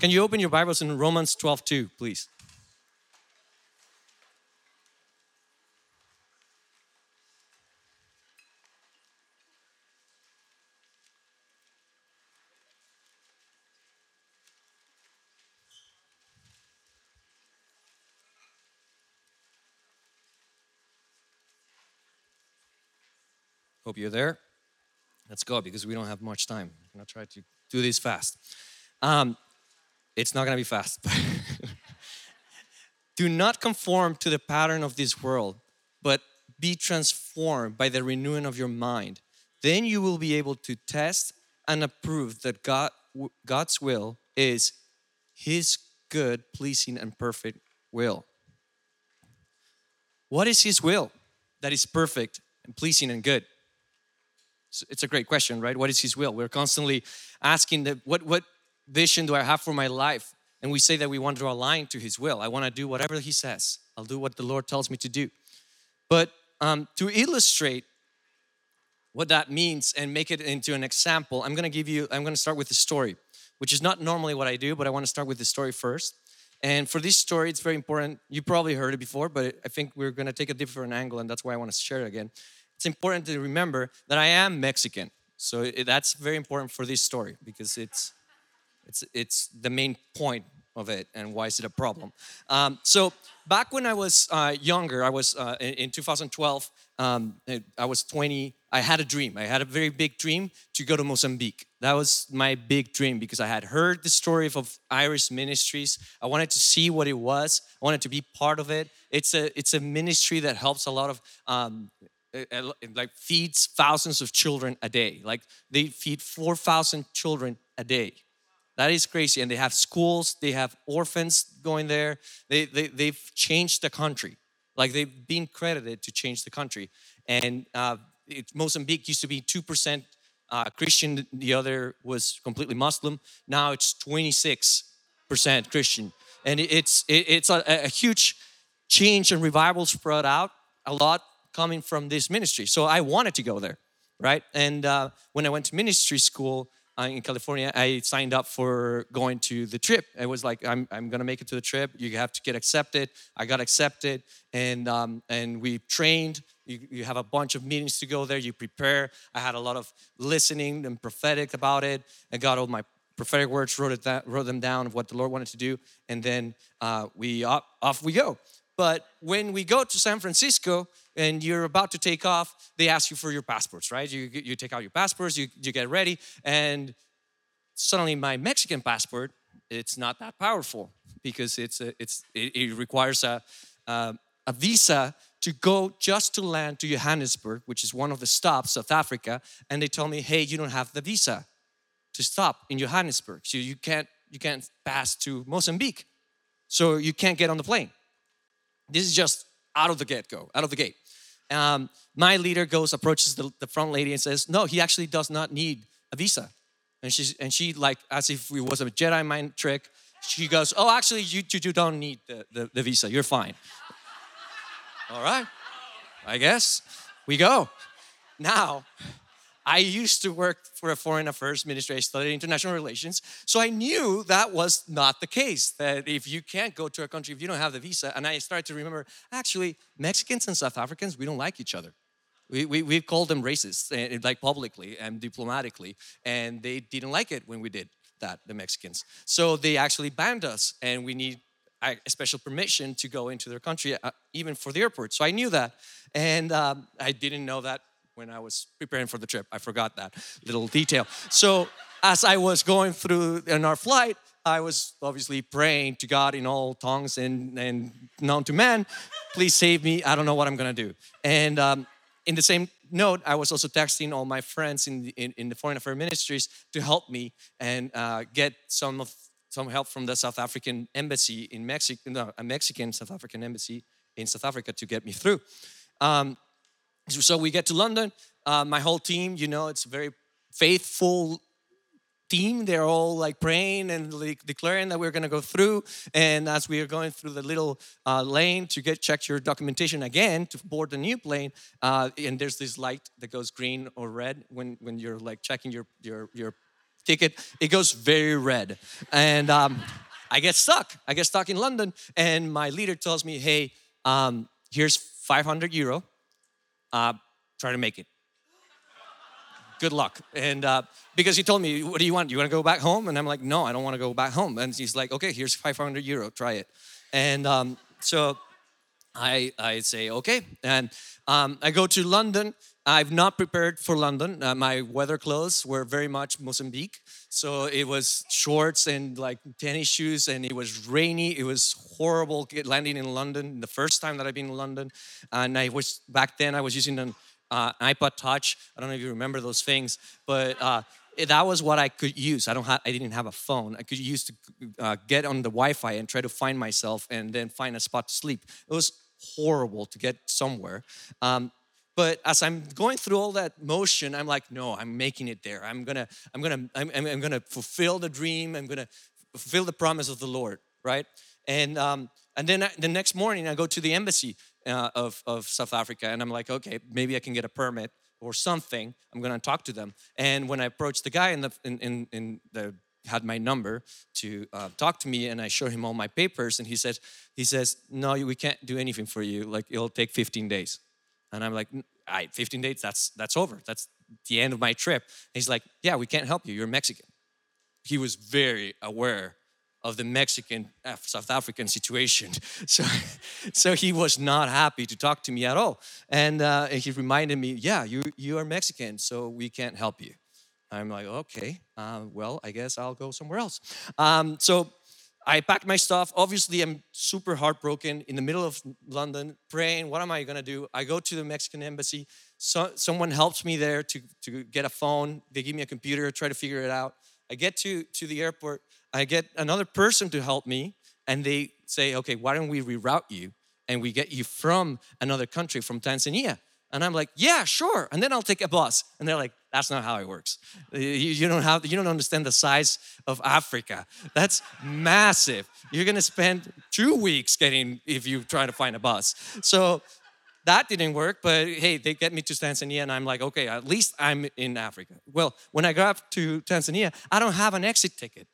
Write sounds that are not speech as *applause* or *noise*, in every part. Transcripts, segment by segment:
Can you open your Bibles in Romans 12 2, please? Hope you're there. Let's go because we don't have much time. I'm gonna try to do this fast. Um, it's not gonna be fast. *laughs* do not conform to the pattern of this world, but be transformed by the renewing of your mind. Then you will be able to test and approve that God, God's will is His good, pleasing, and perfect will. What is His will that is perfect and pleasing and good? It's a great question, right? What is His will? We're constantly asking that what what vision do I have for my life? And we say that we want to align to His will. I want to do whatever He says. I'll do what the Lord tells me to do. But um, to illustrate what that means and make it into an example, I'm going to give you. I'm going to start with a story, which is not normally what I do, but I want to start with the story first. And for this story, it's very important. You probably heard it before, but I think we're going to take a different angle, and that's why I want to share it again it's important to remember that I am Mexican. So that's very important for this story because it's it's it's the main point of it and why is it a problem. Um, so back when I was uh, younger, I was uh, in, in, 2012. Um, I was 20. I had a dream. I had a very big dream to go to Mozambique. That was my big dream because I had heard the story of, of Iris Ministries. I wanted to see what it was. I wanted to be part of it. It's a it's a ministry that helps a lot of um, like feeds thousands of children a day. Like they feed 4,000 children a day. That is crazy. And they have schools, they have orphans going there. They, they, they've changed the country. Like they've been credited to change the country. And uh, it, Mozambique used to be 2% uh, Christian, the other was completely Muslim. Now it's 26% Christian. And it's, it, it's a, a huge change and revival spread out a lot coming from this ministry. So I wanted to go there, right? And uh, when I went to ministry school in California, I signed up for going to the trip. It was like, I'm, I'm gonna make it to the trip. You have to get accepted. I got accepted, and um, and we trained. You, you have a bunch of meetings to go there. You prepare. I had a lot of listening and prophetic about it. I got all my prophetic words, wrote it that, wrote them down of what the Lord wanted to do, and then uh, we off, off we go. But when we go to San Francisco and you're about to take off, they ask you for your passports, right? You, you take out your passports, you, you get ready, and suddenly my Mexican passport, it's not that powerful because it's a, it's, it, it requires a, a, a visa to go just to land to Johannesburg, which is one of the stops, South Africa, and they tell me, hey, you don't have the visa to stop in Johannesburg. So you can't you can't pass to Mozambique. So you can't get on the plane. This is just out of the get go, out of the gate. Um, my leader goes, approaches the, the front lady and says, No, he actually does not need a visa. And she, and she like, as if it was a Jedi mind trick, she goes, Oh, actually, you, you, you don't need the, the, the visa. You're fine. *laughs* All right, I guess we go. Now, I used to work for a foreign affairs ministry. I studied international relations. So I knew that was not the case. That if you can't go to a country if you don't have the visa, and I started to remember actually, Mexicans and South Africans, we don't like each other. We, we, we called them racist, eh, like publicly and diplomatically, and they didn't like it when we did that, the Mexicans. So they actually banned us, and we need a special permission to go into their country, uh, even for the airport. So I knew that, and um, I didn't know that when I was preparing for the trip. I forgot that little detail. So as I was going through in our flight, I was obviously praying to God in all tongues and, and known to man, please save me. I don't know what I'm gonna do. And um, in the same note, I was also texting all my friends in the, in, in the foreign affairs ministries to help me and uh, get some of some help from the South African embassy in Mexico, no, a Mexican South African embassy in South Africa to get me through. Um, so we get to London. Uh, my whole team, you know, it's a very faithful team. They're all like praying and like declaring that we're going to go through. And as we are going through the little uh, lane to get check your documentation again to board the new plane, uh, and there's this light that goes green or red when when you're like checking your your your ticket. It goes very red, and um, I get stuck. I get stuck in London, and my leader tells me, "Hey, um, here's 500 euro. Uh, try to make it." good luck. And uh, because he told me, what do you want? You want to go back home? And I'm like, no, I don't want to go back home. And he's like, okay, here's 500 euro, try it. And um, so I, I say, okay. And um, I go to London. I've not prepared for London. Uh, my weather clothes were very much Mozambique. So it was shorts and like tennis shoes, and it was rainy. It was horrible landing in London the first time that I've been in London. And I was, back then, I was using an uh, iPod Touch. I don't know if you remember those things, but uh, that was what I could use. I don't have, I didn't have a phone. I could use to uh, get on the Wi-Fi and try to find myself and then find a spot to sleep. It was horrible to get somewhere. Um, but as I'm going through all that motion, I'm like, no, I'm making it there. I'm gonna, I'm gonna, I'm, I'm gonna fulfill the dream. I'm gonna fulfill the promise of the Lord, right? And um, and then I, the next morning, I go to the embassy uh, of, of South Africa. And I'm like, okay, maybe I can get a permit or something. I'm gonna talk to them. And when I approached the guy in the in, in, in the had my number to uh, talk to me and I showed him all my papers and he says he says no we can't do anything for you like it'll take 15 days and I'm like all right 15 days that's that's over that's the end of my trip and he's like yeah we can't help you you're Mexican he was very aware of the Mexican uh, South African situation. *laughs* So, so he was not happy to talk to me at all. And uh, he reminded me, yeah, you, you are Mexican, so we can't help you. I'm like, okay, uh, well, I guess I'll go somewhere else. Um, so I packed my stuff. Obviously, I'm super heartbroken in the middle of London, praying, what am I gonna do? I go to the Mexican embassy. So, someone helps me there to, to get a phone. They give me a computer, try to figure it out. I get to, to the airport. I get another person to help me, and they say, okay, why don't we reroute you and we get you from another country, from Tanzania? And I'm like, yeah, sure. And then I'll take a bus. And they're like, that's not how it works. You, don't have, you don't understand the size of Africa. That's massive. You're gonna spend two weeks getting if you try to find a bus. So that didn't work, but hey, they get me to Tanzania, and I'm like, okay, at least I'm in Africa. Well, when I got to Tanzania, I don't have an exit ticket.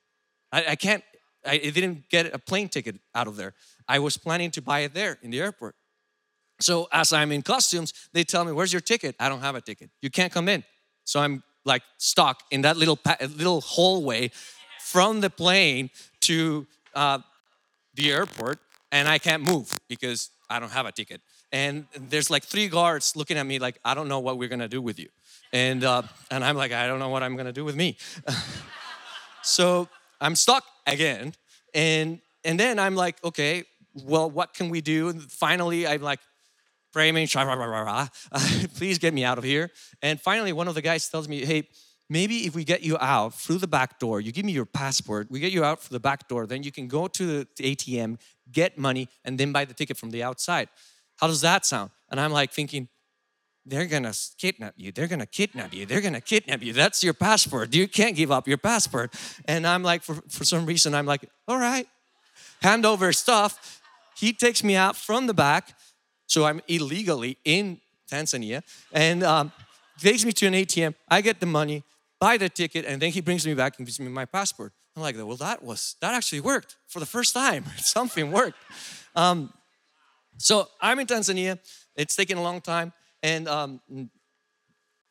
I, I can't, I didn't get a plane ticket out of there. I was planning to buy it there in the airport. So as I'm in costumes, they tell me, "Where's your ticket?" I don't have a ticket. You can't come in. So I'm like stuck in that little little hallway from the plane to uh, the airport, and I can't move because I don't have a ticket. And there's like three guards looking at me like, "I don't know what we're gonna do with you," and uh, and I'm like, "I don't know what I'm gonna do with me." *laughs* so I'm stuck again. And and then I'm like, okay, well, what can we do? And finally, I'm like, pray me, *laughs* please get me out of here. And finally, one of the guys tells me, hey, maybe if we get you out through the back door, you give me your passport, we get you out through the back door, then you can go to the ATM, get money, and then buy the ticket from the outside. How does that sound? And I'm like thinking, they're gonna kidnap you. They're gonna kidnap you. They're gonna kidnap you. That's your passport. You can't give up your passport. And I'm like, for, for some reason, I'm like, all right, hand over stuff. He takes me out from the back. So I'm illegally in Tanzania and um, takes me to an ATM. I get the money, buy the ticket, and then he brings me back and gives me my passport. I'm like, well, that was, that actually worked for the first time. *laughs* Something worked. Um, so I'm in Tanzania. It's taken a long time. And um,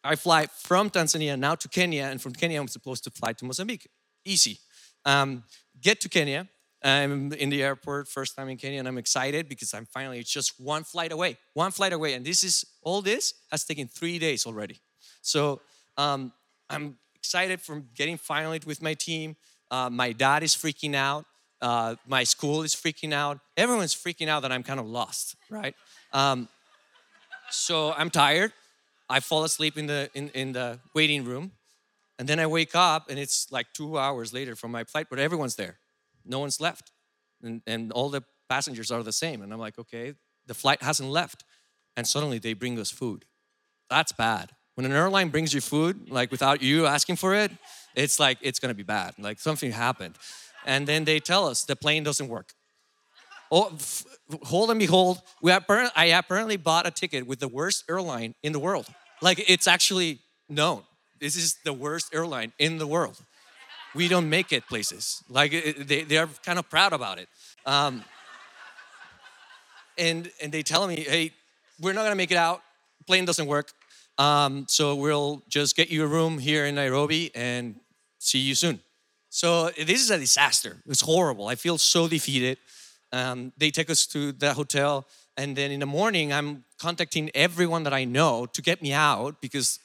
I fly from Tanzania now to Kenya, and from Kenya I'm supposed to fly to Mozambique. Easy. Um, get to Kenya. I'm in the airport, first time in Kenya, and I'm excited because I'm finally it's just one flight away, one flight away, and this is all this has taken three days already. So um, I'm excited from getting finally with my team. Uh, my dad is freaking out. Uh, my school is freaking out. Everyone's freaking out that I'm kind of lost, right? Um, so I'm tired. I fall asleep in the in, in the waiting room, and then I wake up and it's like two hours later from my flight, but everyone's there, no one's left, and and all the passengers are the same, and I'm like, okay, the flight hasn't left, and suddenly they bring us food. That's bad. When an airline brings you food, like without you asking for it, it's like it's gonna be bad. Like something happened, and then they tell us the plane doesn't work. Oh, f- hold and behold, we I apparently bought a ticket with the worst airline in the world. Like it's actually known. This is the worst airline in the world. We don't make it places. Like they, they're kind of proud about it. Um, and and they tell me, hey, we're not gonna make it out. Plane doesn't work. Um, so we'll just get you a room here in Nairobi and see you soon. So this is a disaster. It's horrible. I feel so defeated. Um, they take us to the hotel, and then in the morning, I'm contacting everyone that I know to get me out because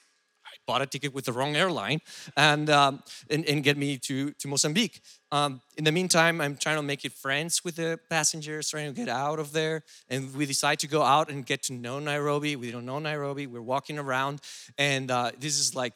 bought a ticket with the wrong airline and, um, and, and, get me to, to Mozambique. Um, in the meantime, I'm trying to make it friends with the passengers, trying to get out of there. And we decide to go out and get to know Nairobi. We don't know Nairobi. We're walking around, and uh, this is like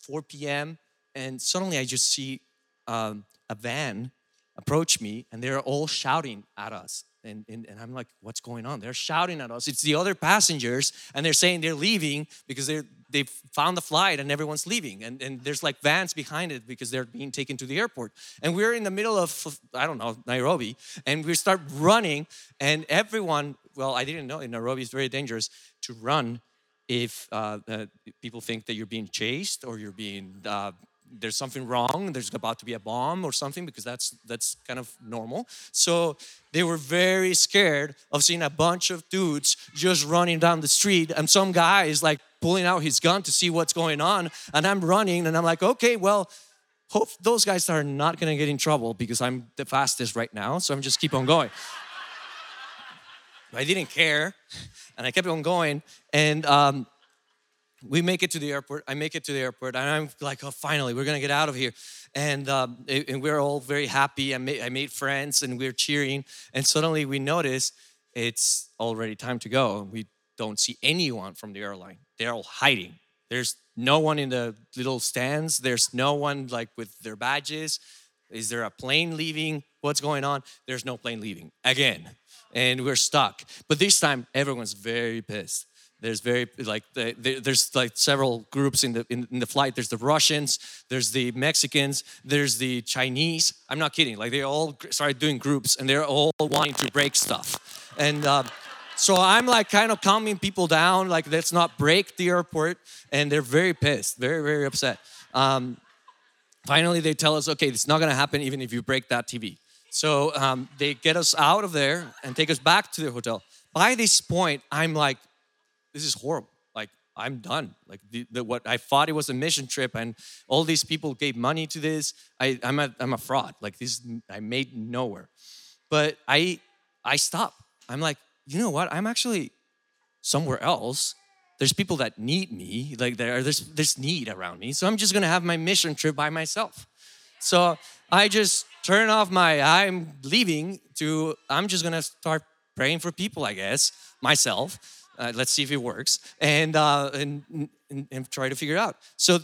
4 p.m. And suddenly I just see um, a van approach me and they're all shouting at us. And, and, and, I'm like, what's going on? They're shouting at us. It's the other passengers, and they're saying they're leaving because they're, they've found the flight and everyone's leaving. And, and there's like vans behind it because they're being taken to the airport. And we're in the middle of, I don't know, Nairobi, and we start running, and everyone, well, I didn't know in Nairobi it's very dangerous to run if uh, uh, people think that you're being chased or you're being uh, there's something wrong there's about to be a bomb or something because that's that's kind of normal so they were very scared of seeing a bunch of dudes just running down the street and some guy is like pulling out his gun to see what's going on and i'm running and i'm like okay well hope those guys are not going to get in trouble because i'm the fastest right now so i'm just keep on going i didn't care and i kept on going and um, we make it to the airport. I make it to the airport, and I'm like, oh, finally, we're gonna get out of here. And, um, and we're all very happy. I made, I made friends, and we're cheering. And suddenly we notice it's already time to go. We don't see anyone from the airline. They're all hiding. There's no one in the little stands. There's no one like with their badges. Is there a plane leaving? What's going on? There's no plane leaving again. And we're stuck. But this time, everyone's very pissed there's very like there's like several groups in the in, in, the flight there's the russians there's the mexicans there's the chinese i'm not kidding like they all started doing groups and they're all wanting to break stuff and uh, so i'm like kind of calming people down like let's not break the airport and they're very pissed very very upset um, finally they tell us okay it's not to happen even if you break that tv so um, they get us out of there and take us back to the hotel by this point i'm like this is horrible. Like, I'm done. Like, the, the, what I thought it was a mission trip, and all these people gave money to this. I, I'm, a, I'm a fraud. Like, this, I made nowhere. But I, I stop. I'm like, you know what? I'm actually somewhere else. There's people that need me. Like, there, there's, there's need around me. So I'm just gonna have my mission trip by myself. So I just turn off my I'm leaving to I'm just gonna start praying for people, I guess, myself. Uh, let's see if it works, and, uh, and, and, and try to figure it out. So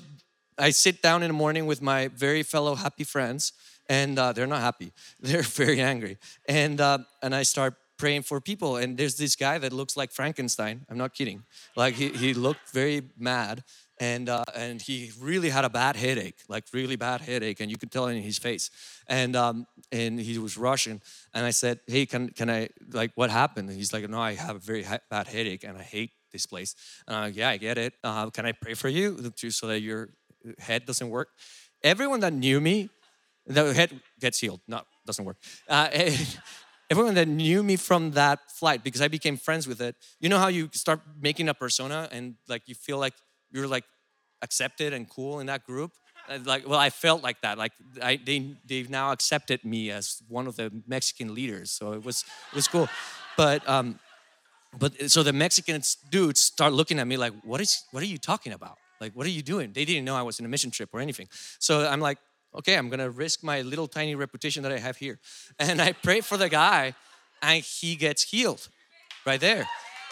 I sit down in the morning with my very fellow happy friends, and uh, they're not happy. *laughs* They're very angry, and uh, and I start praying for people. And there's this guy that looks like Frankenstein. I'm not kidding. Like he, he looked very mad, and uh, and he really had a bad headache, like really bad headache, and you could tell in his face. And um, and he was Russian, and I said, "Hey, can can I like what happened?" And he's like, "No, I have a very bad headache, and I hate this place." And I'm like, "Yeah, I get it. Uh, can I pray for you so that your head doesn't work?" Everyone that knew me, the head gets healed. No, doesn't work. Uh, *laughs* everyone that knew me from that flight because I became friends with it. You know how you start making a persona and like you feel like you're like accepted and cool in that group? Like well i felt like that. Like I, they they've now accepted me as one of the mexican leaders so it was it was cool. But um but so the mexican dudes start looking at me like what is what are you talking about? Like what are you doing? They didn't know i was in a mission trip or anything. So i'm like okay i'm gonna risk my little tiny reputation that i have here *laughs* and i pray for the guy and he gets healed right there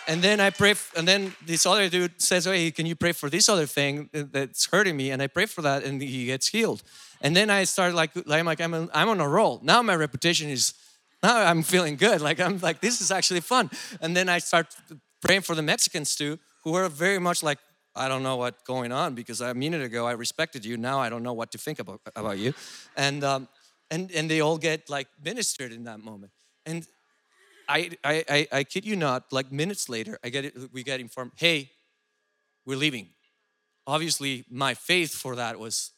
and then I pray, and then this other dude says, "Hey, can you pray for this other thing that's hurting me?" And I pray for that, and he gets healed. And then I start like, I'm like, I'm, I'm on a roll. Now my reputation is, now I'm feeling good. Like I'm like, this is actually fun. And then I start praying for the Mexicans too, who are very much like, I don't know what's going on because a minute ago I respected you. Now I don't know what to think about about you, and um, and and they all get like ministered in that moment. And I, I, I, I kid you not, like minutes later, I get it, we get informed, hey, we're leaving. Obviously, my faith for that was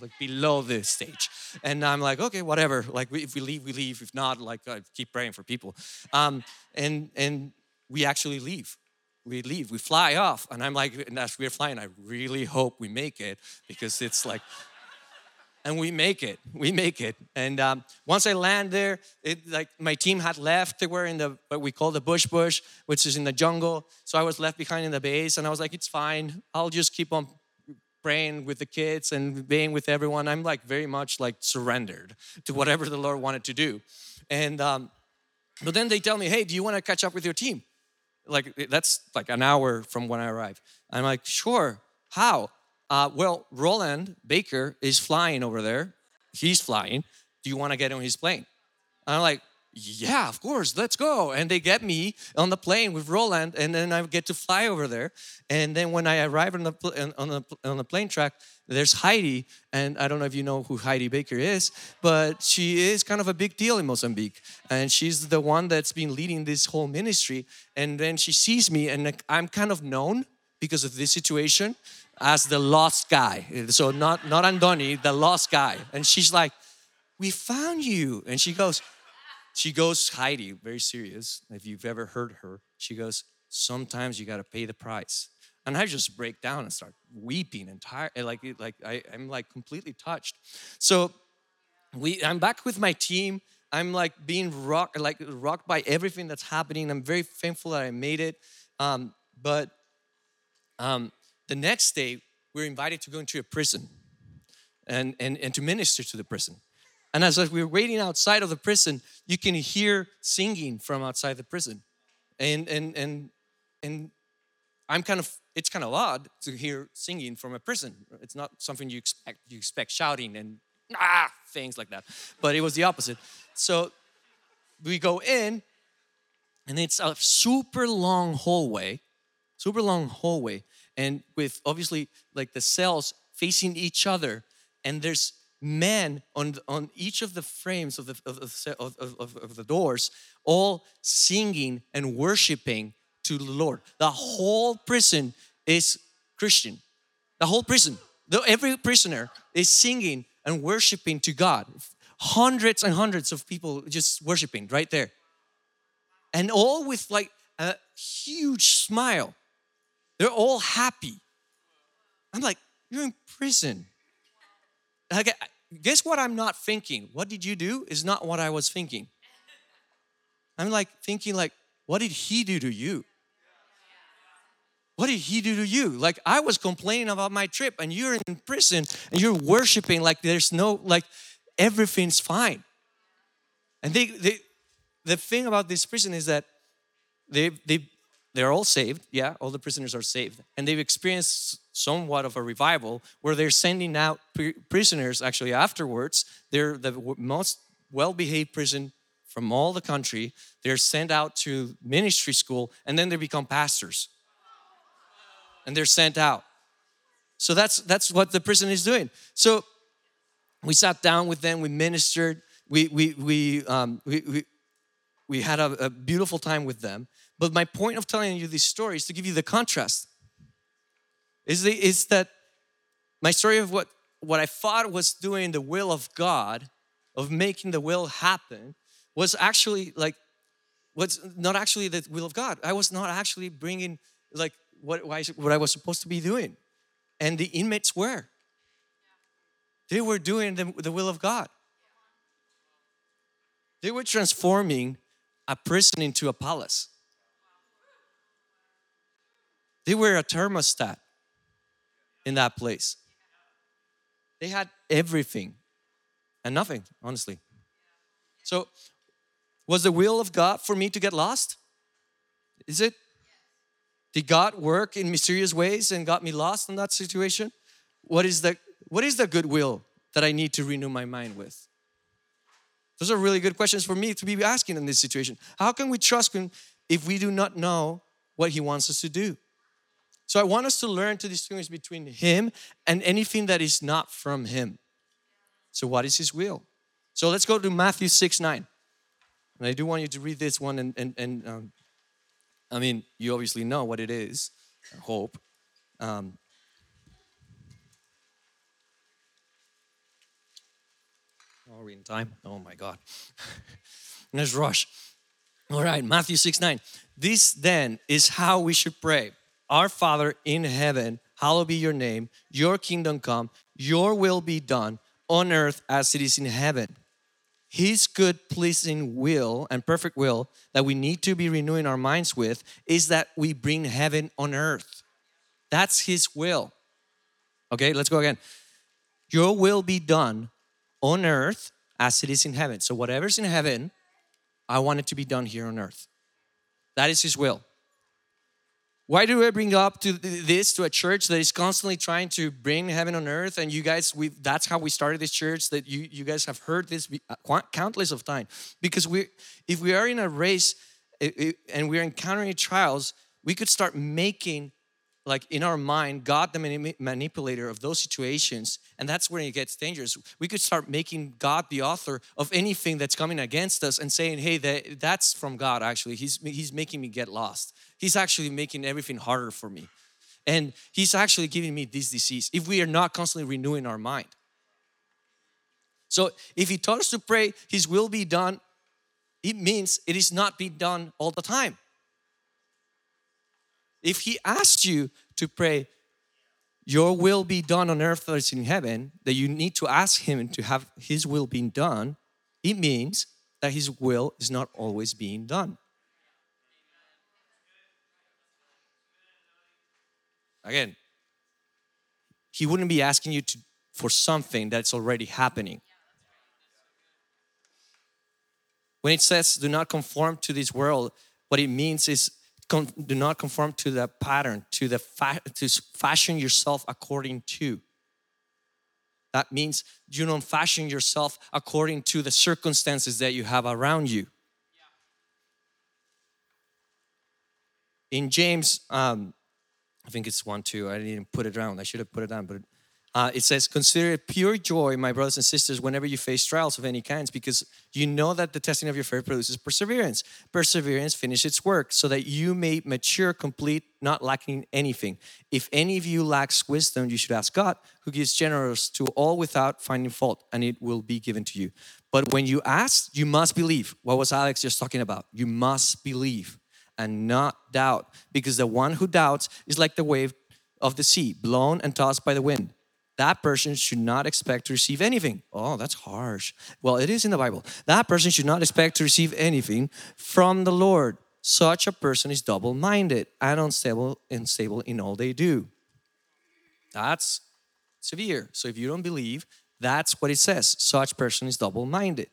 like below this stage. And I'm like, okay, whatever. Like if we leave, we leave. If not, like I keep praying for people. Um, and and we actually leave. We leave. We fly off. And I'm like, and as we're flying, I really hope we make it because it's like and we make it we make it. And um, once i land there it like my team had left. They were in the what we call the bush bush which is in the jungle. So i was left behind in the base and i was like it's fine. I'll just keep on praying with the kids and being with everyone. I'm like very much like surrendered to whatever the lord wanted to do. And um, but then they tell me hey do you want to catch up with your team like that's like an hour from when i arrived i'm like sure how uh, well, Rolland Baker is flying over there. He's flying. Do you want to get on his plane? And I'm like, yeah, of course, let's go. And they get me on the plane with Rolland, and then I get to fly over there. And then when I arrive on the on the on the plane track, there's Heidi, and I don't know if you know who Heidi Baker is, but she is kind of a big deal in Mozambique, and she's the one that's been leading this whole ministry. And then she sees me, and I'm kind of known because of this situation as the lost guy. So not not Andoni, the lost guy. And she's like, "We found you." And she goes, she goes Heidi, very serious. If you've ever heard her, she goes, "Sometimes you got to pay the price." And I just break down and start weeping and tired, like like I, I'm like completely touched. So we, I'm back with my team. I'm like being rocked, like rocked by everything that's happening. I'm very thankful that I made it. Um, but um, the next day, we are invited to go into a prison and, and, and to minister to the prison. And as we were waiting outside of the prison, you can hear singing from outside the prison. And, and, and, and I'm kind of, it's kind of odd to hear singing from a prison. It's not something you expect. You expect shouting and ah, things like that. But it was the opposite. So we go in, and it's a super long hallway, super long hallway and with obviously like the cells facing each other and there's men on, on each of the frames of the, of, of, of, of the doors all singing and worshiping to the lord. The whole prison is christian. The whole prison every prisoner is singing and worshiping to god. Hundreds and hundreds of people just worshiping right there. And all with like a huge smile. They're all happy. I'm like, you're in prison. Like, guess what I'm not thinking? What did you do is not what I was thinking. I'm like thinking like, what did he do to you? What did he do to you? Like I was complaining about my trip and you're in prison and you're worshiping like there's no like everything's fine. And they, they the thing about this prison is that they they they're all saved. Yeah, all the prisoners are saved. And they've experienced somewhat of a revival where they're sending out prisoners actually afterwards. They're the most well behaved prison from all the country. They're sent out to ministry school and then they become pastors. And they're sent out. So that's that's what the prison is doing. So we sat down with them, we ministered, we we we um, we, we, we had a, a beautiful time with them. But my point of telling you this story is to give you the contrast. Is, the, is that my story of what, what I thought was doing the will of God, of making the will happen, was actually like, was not actually the will of God. I was not actually bringing like what, what I was supposed to be doing. And the inmates were. They were doing the, the will of God. They were transforming a prison into a palace. They were a thermostat in that place. They had everything and nothing, honestly. So, was the will of God for me to get lost? Is it? Did God work in mysterious ways and got me lost in that situation? What is the what is the goodwill that I need to renew my mind with? Those are really good questions for me to be asking in this situation. How can we trust Him if we do not know what He wants us to do? So I want us to learn to distinguish between Him and anything that is not from Him. So, what is His will? So let's go to Matthew 6 9. And I do want you to read this one, and, and, and um, I mean, you obviously know what it is, I hope. Um, are we in time? Oh my God. *laughs* Let's rush. All right, Matthew 6 9. This then is how we should pray Our Father in heaven, hallowed be your name, your kingdom come, your will be done on earth as it is in heaven. His good, pleasing will and perfect will that we need to be renewing our minds with is that we bring heaven on earth. That's His will. Okay, let's go again. Your will be done on earth as it is in heaven. So, whatever's in heaven, I want it to be done here on earth. That is His will. Why do I bring up to this to a church that is constantly trying to bring heaven on earth? And you guys, we that's how we started this church. That you you guys have heard this uh, countless of times. Because we, if we are in a race and we're encountering trials, we could start making like in our mind god the manipulator of those situations and that's where it gets dangerous. We could start making god the author of anything that's coming against us and saying hey that, that's from god actually. He's, he's making me get lost. He's actually making everything harder for me. And he's actually giving me this disease. If we are not constantly renewing our mind. So if he taught us to pray his will be done it means it is not being done all the time if he asked you to pray, your will be done on earth as in heaven, that you need to ask him to have his will being done, it means that his will is not always being done. Again, he wouldn't be asking you to, for something that's already happening. When it says, do not conform to this world, what it means is do not conform to the pattern, to the fa- to fashion yourself according to. That means you don't fashion yourself according to the circumstances that you have around you. In James, um, I think it's one, two. I didn't even put it down. I should have put it down, but uh, it says, Consider it pure joy, my brothers and sisters, whenever you face trials of any kinds, because you know that the testing of your faith produces perseverance. Perseverance finishes its work, so that you may mature, complete, not lacking anything. If any of you lacks wisdom, you should ask God, who gives generous to all without finding fault, and it will be given to you. But when you ask, you must believe. What was Alex just talking about? You must believe and not doubt, because the one who doubts is like the wave of the sea, blown and tossed by the wind that person should not expect to receive anything. Oh, that's harsh. Well, it is in the Bible. That person should not expect to receive anything from the Lord. Such a person is double minded and unstable, unstable in all they do. That's severe. So if you don't believe, that's what it says. Such person is double minded.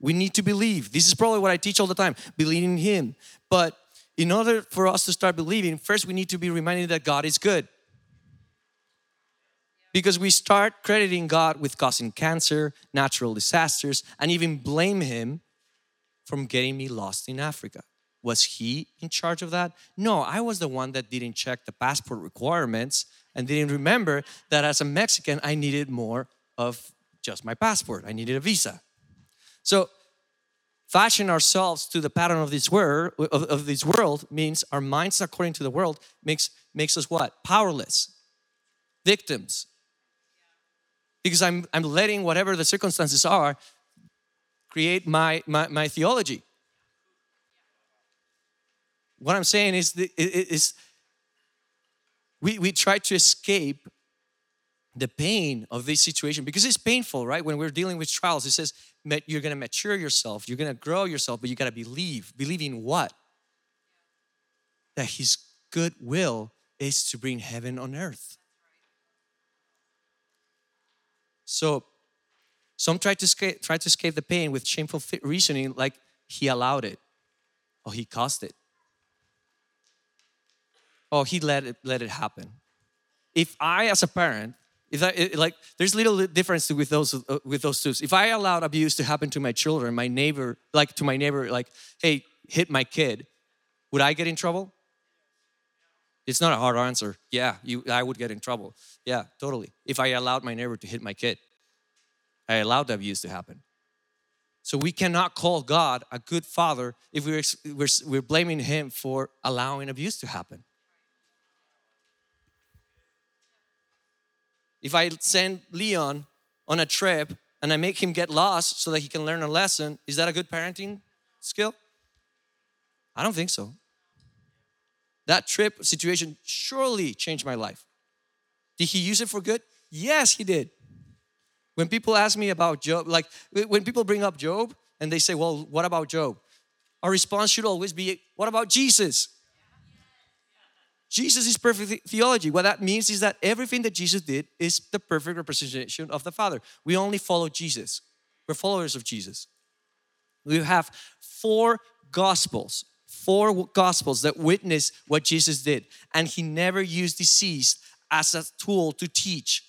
We need to believe. This is probably what I teach all the time believe in Him. But in order for us to start believing, first we need to be reminded that God is good because we start crediting God with causing cancer, natural disasters, and even blame Him from getting me lost in Africa. Was He in charge of that? No, I was the one that didn't check the passport requirements and didn't remember that as a Mexican, I needed more of just my passport. I needed a visa. So, fashion ourselves to the pattern of this world of, of this world means our minds according to the world makes makes us what powerless victims because I'm, I'm letting whatever the circumstances are create my, my, my theology. What I'm saying is, the, is we, we try to escape the pain of this situation because it's painful, right? When we're dealing with trials, it says you're gonna mature yourself, you're gonna grow yourself, but you gotta believe. Believing what? That His good will is to bring heaven on earth. So some try to escape, try to escape the pain with shameful reasoning, like he allowed it or he caused it. or he let it let it happen. If I, as a parent, if I like, there's little difference with those uh, with those two. If I allowed abuse to happen to my children, my neighbor, like to my neighbor, like, hey, hit my kid, would I get in trouble? It's not a hard answer. Yeah, you, I would get in trouble. Yeah, totally. If I allowed my neighbor to hit my kid, I allowed abuse to happen. So we cannot call God a good father if we're, we're, we're blaming him for allowing abuse to happen. If I send Leon on a trip and I make him get lost so that he can learn a lesson, is that a good parenting skill? I don't think so. That trip situation surely changed my life. Did he use it for good? Yes, he did. When people ask me about Job, like when people bring up Job and they say, Well, what about Job? Our response should always be, What about Jesus? Jesus is perfect theology. What that means is that everything that Jesus did is the perfect representation of the Father. We only follow Jesus, we're followers of Jesus. We have four gospels four gospels that witness what Jesus did. And he never used disease as a tool to teach.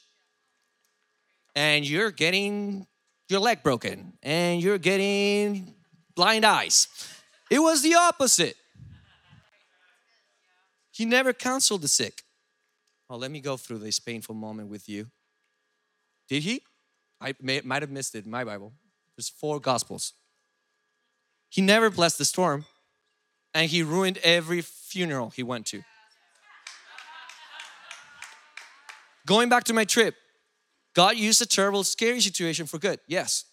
And you're getting your leg broken and you're getting blind eyes. It was the opposite. He never counseled the sick. Oh, let me go through this painful moment with you. Did he? I may, might have missed it in my Bible. There's four gospels. He never blessed the storm and he ruined every funeral he went to. Going back to my trip, God used a terrible, scary situation for good, yes.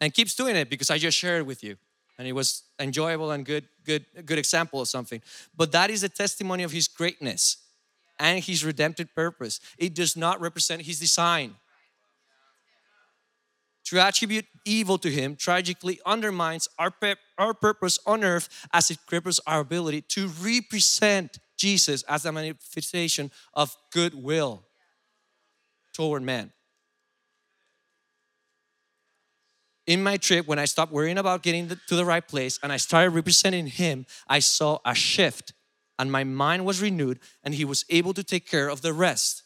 And keeps doing it because I just shared it with you. And it was enjoyable and good, good, good example of something. But that is a testimony of his greatness and his redemptive purpose. It does not represent his design to attribute evil to him tragically undermines our, our purpose on earth as it cripples our ability to represent Jesus as a manifestation of goodwill toward man. In my trip, when I stopped worrying about getting to the right place and I started representing him, I saw a shift and my mind was renewed and he was able to take care of the rest.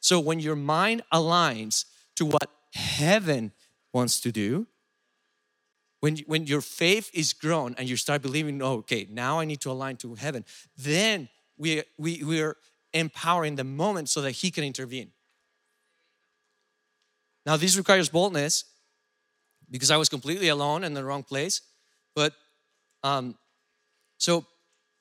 So when your mind aligns to what heaven wants to do, when, when your faith is grown and you start believing, oh, okay, now I need to align to heaven, then we, we, we are empowering the moment so that He can intervene. Now, this requires boldness because I was completely alone in the wrong place. But um, so,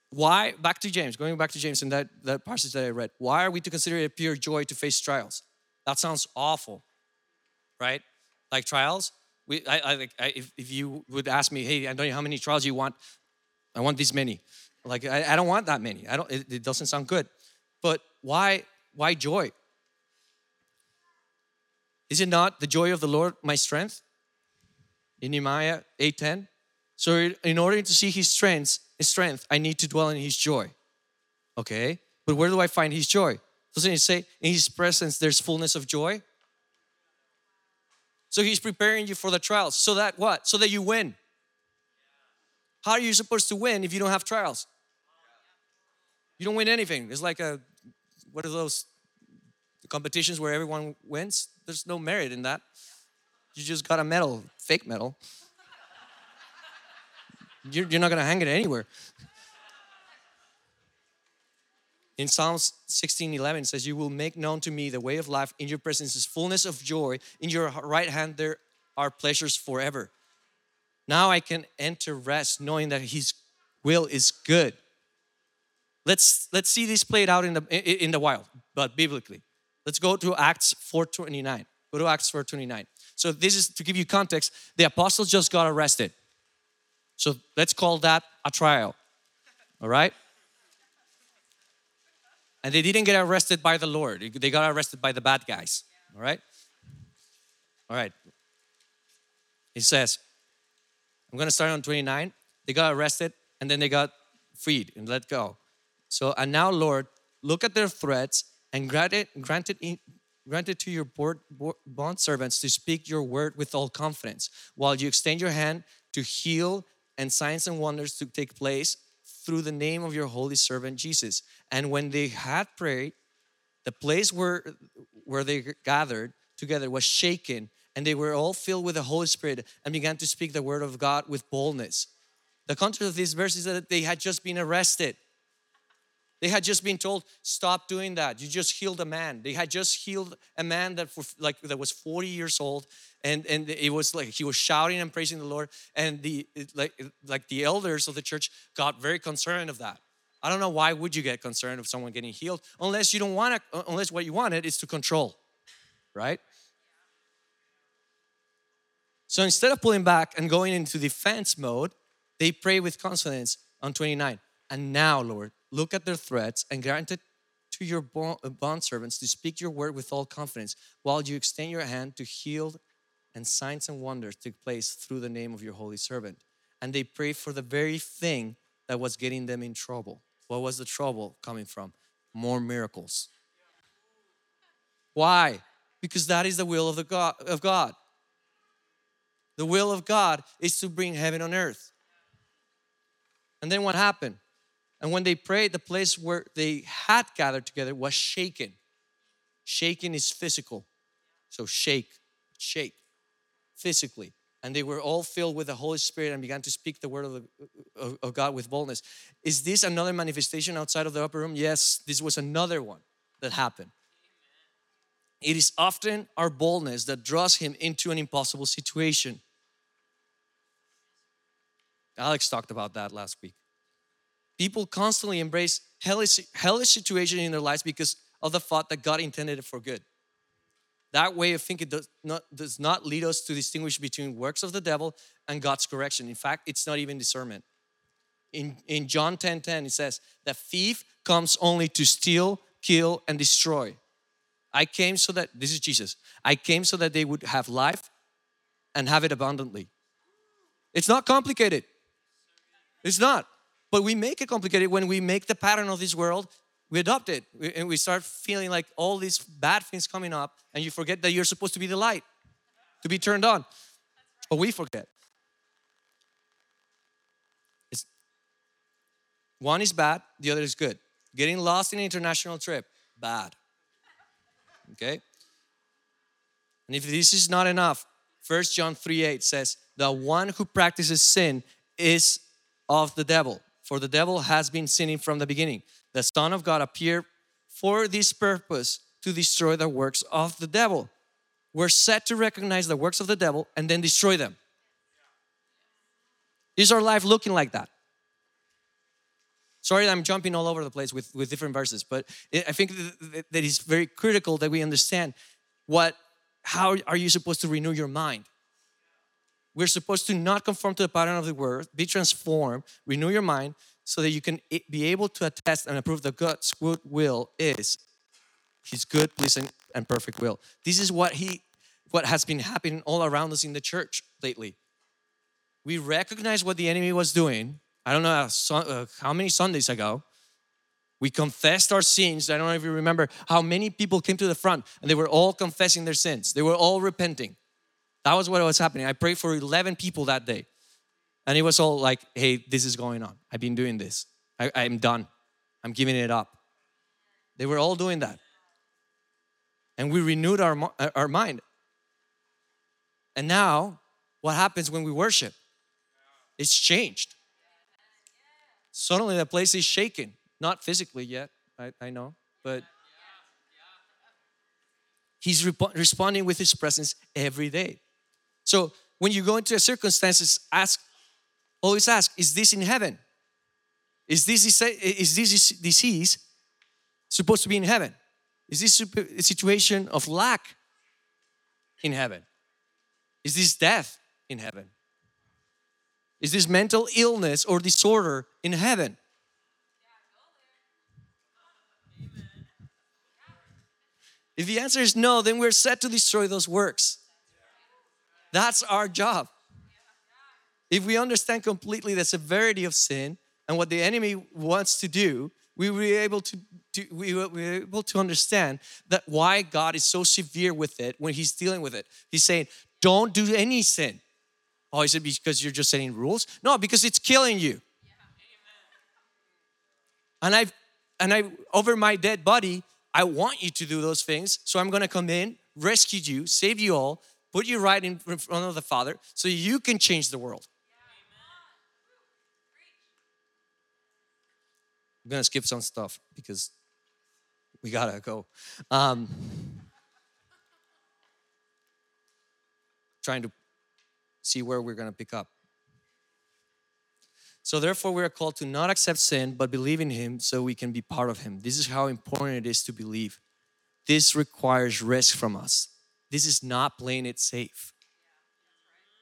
why, back to James, going back to James in that, that passage that I read, why are we to consider it pure joy to face trials? That sounds awful right? Like trials. We, I, I, I, if, if you would ask me, hey, I don't know how many trials you want? I want this many. Like, I, I don't want that many. I don't. It, it doesn't sound good. But why? Why joy? Is it not the joy of the Lord my strength? In Nehemiah 8:10. So in order to see His strength, His strength, I need to dwell in His joy. Okay, but where do I find His joy? Doesn't it say in His presence there's fullness of joy? So he's preparing you for the trials. So that what? So that you win. How are you supposed to win if you don't have trials? You don't win anything. It's like a what are those competitions where everyone wins? There's no merit in that. You just got a medal, fake medal. You're, you're not gonna hang it anywhere. In Psalms 16 11 says, You will make known to me the way of life. In your presence is fullness of joy. In your right hand there are pleasures forever. Now I can enter rest knowing that His will is good. Let's let's see this played out in the in the wild, but biblically. Let's go to Acts 4:29. Go to Acts 4:29. So this is to give you context. The apostles just got arrested. So let's call that a trial. All right? And they didn't get arrested by the Lord, they got arrested by the bad guys. All right? All right. He says, I'm going to start on 29. They got arrested and then they got freed and let go. So, and now, Lord, look at their threats and grant it, grant it, grant it to your board, bond servants to speak your word with all confidence while you extend your hand to heal and signs and wonders to take place through the name of your holy servant Jesus. And when they had prayed, the place where, where they gathered together was shaken, and they were all filled with the Holy Spirit and began to speak the word of God with boldness. The context of this verse is that they had just been arrested. They had just been told, "Stop doing that. You just healed a man." They had just healed a man that for, like that was 40 years old, and and it was like he was shouting and praising the Lord, and the like like the elders of the church got very concerned of that. I don't know why would you get concerned of someone getting healed unless you don't want to, unless what you wanted is to control, right? So instead of pulling back and going into defense mode, they pray with confidence on 29. And now, Lord, look at their threats and grant it to your uh, bond servants to speak your word with all confidence while you extend your hand to heal and signs and wonders took place through the name of your holy servant. And they prayed for the very thing that was getting them in trouble. What was the trouble coming from? More miracles. Why? Because that is the will of, the God, of God. The will of God is to bring heaven on earth. And then what happened? And when they prayed, the place where they had gathered together was shaken. Shaken is physical. So shake, shake physically. And they were all filled with the Holy Spirit and began to speak the word of, the, of, of God with boldness. Is this another manifestation outside of the upper room? Yes, this was another one that happened. It is often our boldness that draws him into an impossible situation. Alex talked about that last week. People constantly embrace hellish, hellish situation in their lives because of the thought that God intended it for good. That way of thinking does not, does not lead us to distinguish between works of the devil and God's correction. In fact, it's not even discernment. In, in John 10 10, it says, The thief comes only to steal, kill, and destroy. I came so that, this is Jesus, I came so that they would have life and have it abundantly. It's not complicated. It's not. But we make it complicated when we make the pattern of this world, we adopt it, and we start feeling like all these bad things coming up, and you forget that you're supposed to be the light, to be turned on. But we forget. It's, one is bad, the other is good. Getting lost in an international trip, bad. Okay? And if this is not enough, First John 3 8 says, The one who practices sin is of the devil. For the devil has been sinning from the beginning. The Son of God appeared for this purpose to destroy the works of the devil. We're set to recognize the works of the devil and then destroy them. Is our life looking like that? Sorry, I'm jumping all over the place with, with different verses, but I think that it's very critical that we understand what, how are you supposed to renew your mind? We're supposed to not conform to the pattern of the world, be transformed, renew your mind so that you can be able to attest and approve that God's good will is his good, pleasing, and perfect will. This is what he what has been happening all around us in the church lately. We recognize what the enemy was doing. I don't know how, uh, how many Sundays ago. We confessed our sins. I don't know if you remember how many people came to the front and they were all confessing their sins. They were all repenting. That was what was happening. I prayed for 11 people that day. And it was all like, hey, this is going on. I've been doing this. I, I'm done. I'm giving it up. They were all doing that. And we renewed our, uh, our mind. And now, what happens when we worship? It's changed. Suddenly, the place is shaken. Not physically yet, I, I know, but He's rep- responding with His presence every day. So when you go into a circumstances, ask, always ask, is this in heaven? Is this, is this disease supposed to be in heaven? Is this a situation of lack in heaven? Is this death in heaven? Is this mental illness or disorder in heaven? If the answer is no, then we're set to destroy those works. That's our job. If we understand completely the severity of sin and what the enemy wants to do, we will be able to, to we will be able to understand that why God is so severe with it when He's dealing with it. He's saying, "Don't do any sin." Oh, is it because you're just setting rules? No, because it's killing you. And I and I over my dead body, I want you to do those things. So I'm gonna come in, rescue you, save you all, put you right in front of the Father so you can change the world. I'm gonna skip some stuff because we gotta go. Um, trying to see where we're gonna pick up. So therefore, we are called to not accept sin, but believe in Him so we can be part of Him. This is how important it is to believe. This requires risk from us. This is not playing it safe.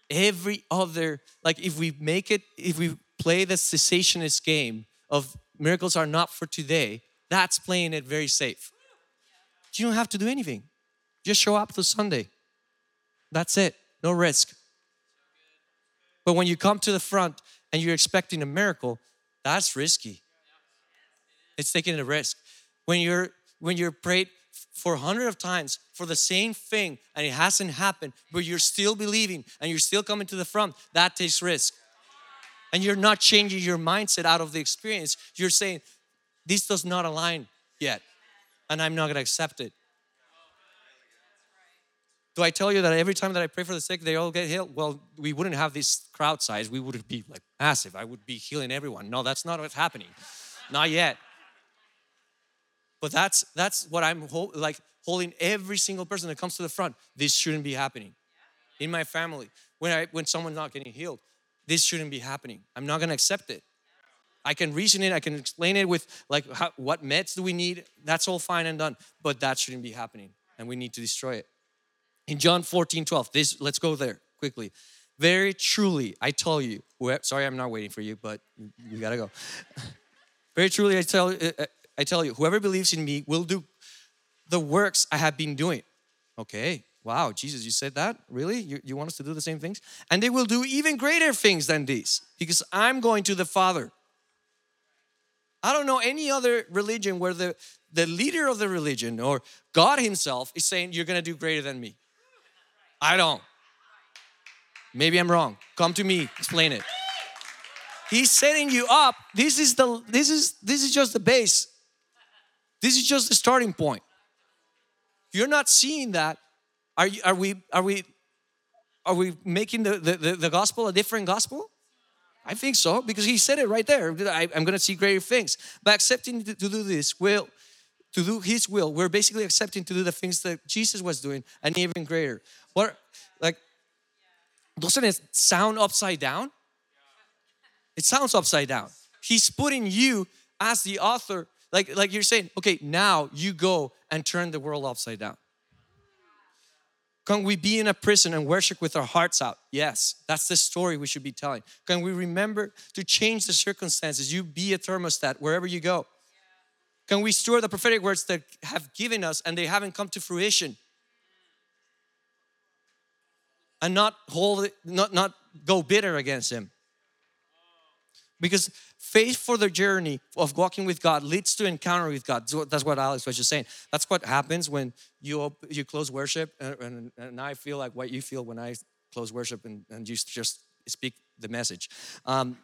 Every other, like if we make it, if we play the cessationist game of miracles are not for today, that's playing it very safe. You don't have to do anything. Just show up to Sunday. That's it. No risk. But when you come to the front and you're expecting a miracle, that's risky. It's taking a risk. When you're when you're prayed for a hundred of times for the same thing and it hasn't happened, but you're still believing and you're still coming to the front, that takes risk. And you're not changing your mindset out of the experience. You're saying, this does not align yet, and I'm not gonna accept it. Do I tell you that every time that I pray for the sick, they all get healed? Well, we wouldn't have this crowd size. We would be like massive. I would be healing everyone. No, that's not what's happening. Not yet. But that's that's what I'm like holding every single person that comes to the front. This shouldn't be happening. In my family, when I when someone's not getting healed, this shouldn't be happening. I'm not gonna accept it. I can reason it, I can explain it with like how, what meds do we need. That's all fine and done, but that shouldn't be happening, and we need to destroy it. In John 14, 12, this let's go there quickly. Very truly, I tell you, sorry, I'm not waiting for you, but you gotta go. *laughs* Very truly, I tell, uh, uh, I tell you, whoever believes in me will do the works I have been doing. Okay, wow, Jesus, you said that? Really? You, you want us to do the same things? And they will do even greater things than these because I'm going to the Father. I don't know any other religion where the, the leader of the religion or God Himself is saying, You're gonna do greater than me. I don't. Maybe I'm wrong. Come to me, explain it. He's setting you up. This is the this is this is just the base. This is just the starting point. If you're not seeing that, are you, are we are we are we making the, the, the gospel a different gospel? I think so because he said it right there. I, am going to see greater things. By accepting to, to do this will, to do His will, we're basically accepting to do the things that Jesus was doing and even greater. What, like, doesn't it sound upside down? It sounds upside down. He's putting you as the author, like, like you're saying, okay, now you go and turn the world upside down. Can we be in a prison and worship with our hearts out? Yes, that's the story we should be telling. Can we remember to change the circumstances? You be a thermostat wherever you go. Can we store the prophetic words that have given us and they haven't come to fruition? And not hold it, not, not go bitter against him. Because faith for the journey of walking with God leads to encounter with God. That's what Alex was just saying. That's what happens when you you close worship, and, and, and I feel like what you feel when I close worship and, and you just speak the message. Um,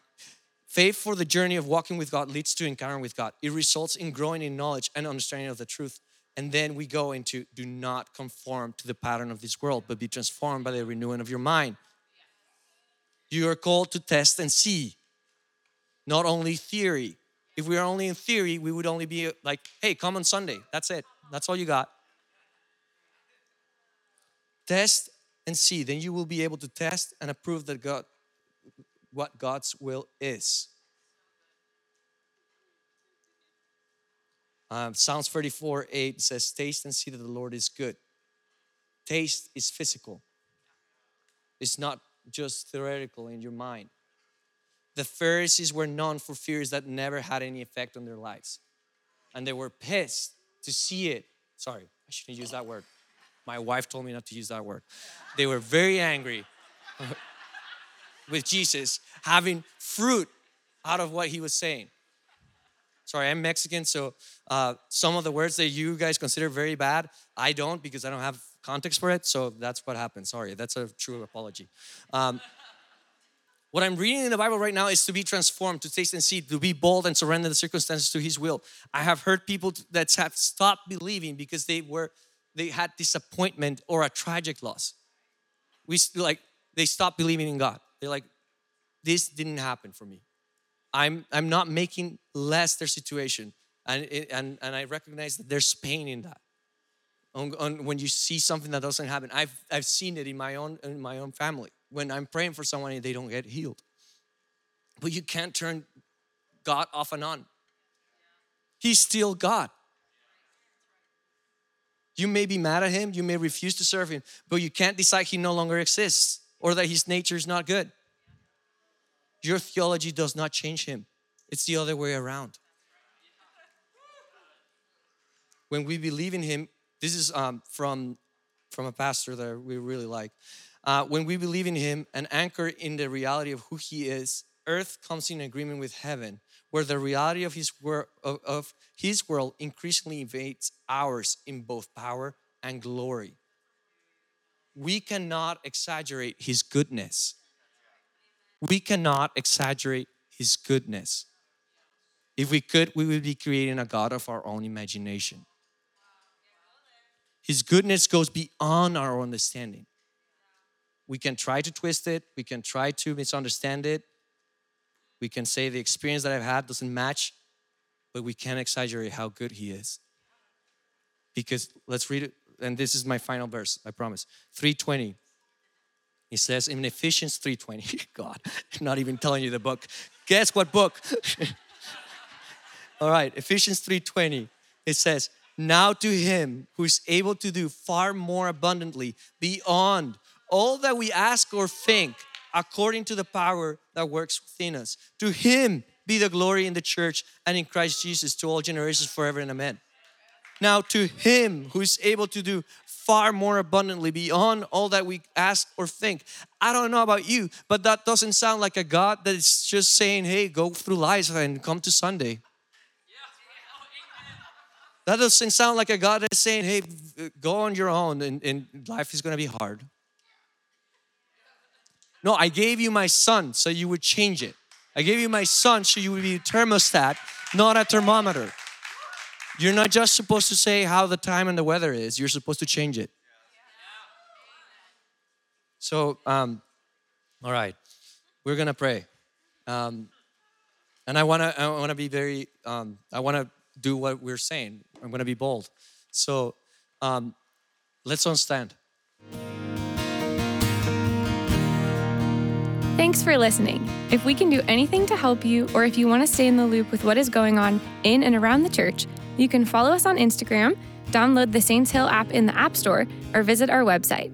faith for the journey of walking with God leads to encounter with God. It results in growing in knowledge and understanding of the truth. And then we go into do not conform to the pattern of this world, but be transformed by the renewing of your mind. You are called to test and see not only theory. If we were only in theory, we would only be like, hey, come on Sunday. That's it. That's all you got. Test and see. Then you will be able to test and approve that God, what God's will is. Um, Psalms 34 8 says, Taste and see that the Lord is good. Taste is physical, it's not just theoretical in your mind the Pharisees were known for fears that never had any effect on their lives. And they were pissed to see it. Sorry, I shouldn't use that word. My wife told me not to use that word. They were very angry *laughs* with Jesus having fruit out of what he was saying. Sorry, I'm Mexican, so uh, some of the words that you guys consider very bad, I don't because I don't have context for it. So that's what happened. Sorry, that's a true apology. Um, What I'm reading in the Bible right now is to be transformed, to taste and see, to be bold and surrender the circumstances to His will. I have heard people that have stopped believing because they were they had disappointment or a tragic loss. We like they stopped believing in God. They're like, this didn't happen for me. I'm I'm not making less their situation, and and and I recognize that there's pain in that. On, on, when you see something that doesn't happen, I've I've seen it in my own in my own family when I'm praying for someone and they don't get healed. But you can't turn God off and on. He's still God. You may be mad at him, you may refuse to serve him, but you can't decide he no longer exists or that his nature is not good. Your theology does not change him, it's the other way around. When we believe in him, this is um, from, from a pastor that we really like. Uh, when we believe in him and anchor in the reality of who he is, earth comes in agreement with heaven, where the reality of his, wor- of, of his world increasingly invades ours in both power and glory. We cannot exaggerate his goodness. We cannot exaggerate his goodness. If we could, we would be creating a God of our own imagination. His goodness goes beyond our understanding. We can try to twist it, we can try to misunderstand it, we can say the experience that I've had doesn't match, but we can't exaggerate how good He is. Because let's read it, and this is my final verse, I promise. 320. He says in Ephesians 3:20, *laughs* God, I'm not even telling you the book. Guess what book? *laughs* All right, Ephesians 3:20. It says, "Now to him who is able to do far more abundantly beyond all that we ask or think, according to the power that works within us. To him be the glory in the church and in Christ Jesus to all generations forever and amen." Now to him who is able to do far more abundantly beyond all that we ask or think. I don't know about you, but that doesn't sound like a God that is just saying, hey, go through life and come to Sunday. That doesn't sound like a God that's saying, hey, go on your own and, and life is gonna be hard. No, I gave you my son so you would change it. I gave you my son so you would be a thermostat, not a thermometer. You're not just supposed to say how the time and the weather is, you're supposed to change it. So, um, all right, we're gonna pray. Um, and I wanna, I wanna be very, um, I wanna do what we're saying. I'm gonna be bold. So, um, let's all stand. Thanks for listening. If we can do anything to help you, or if you want to stay in the loop with what is going on in and around the church, you can follow us on Instagram, download the Saints Hill app in the App Store, or visit our website.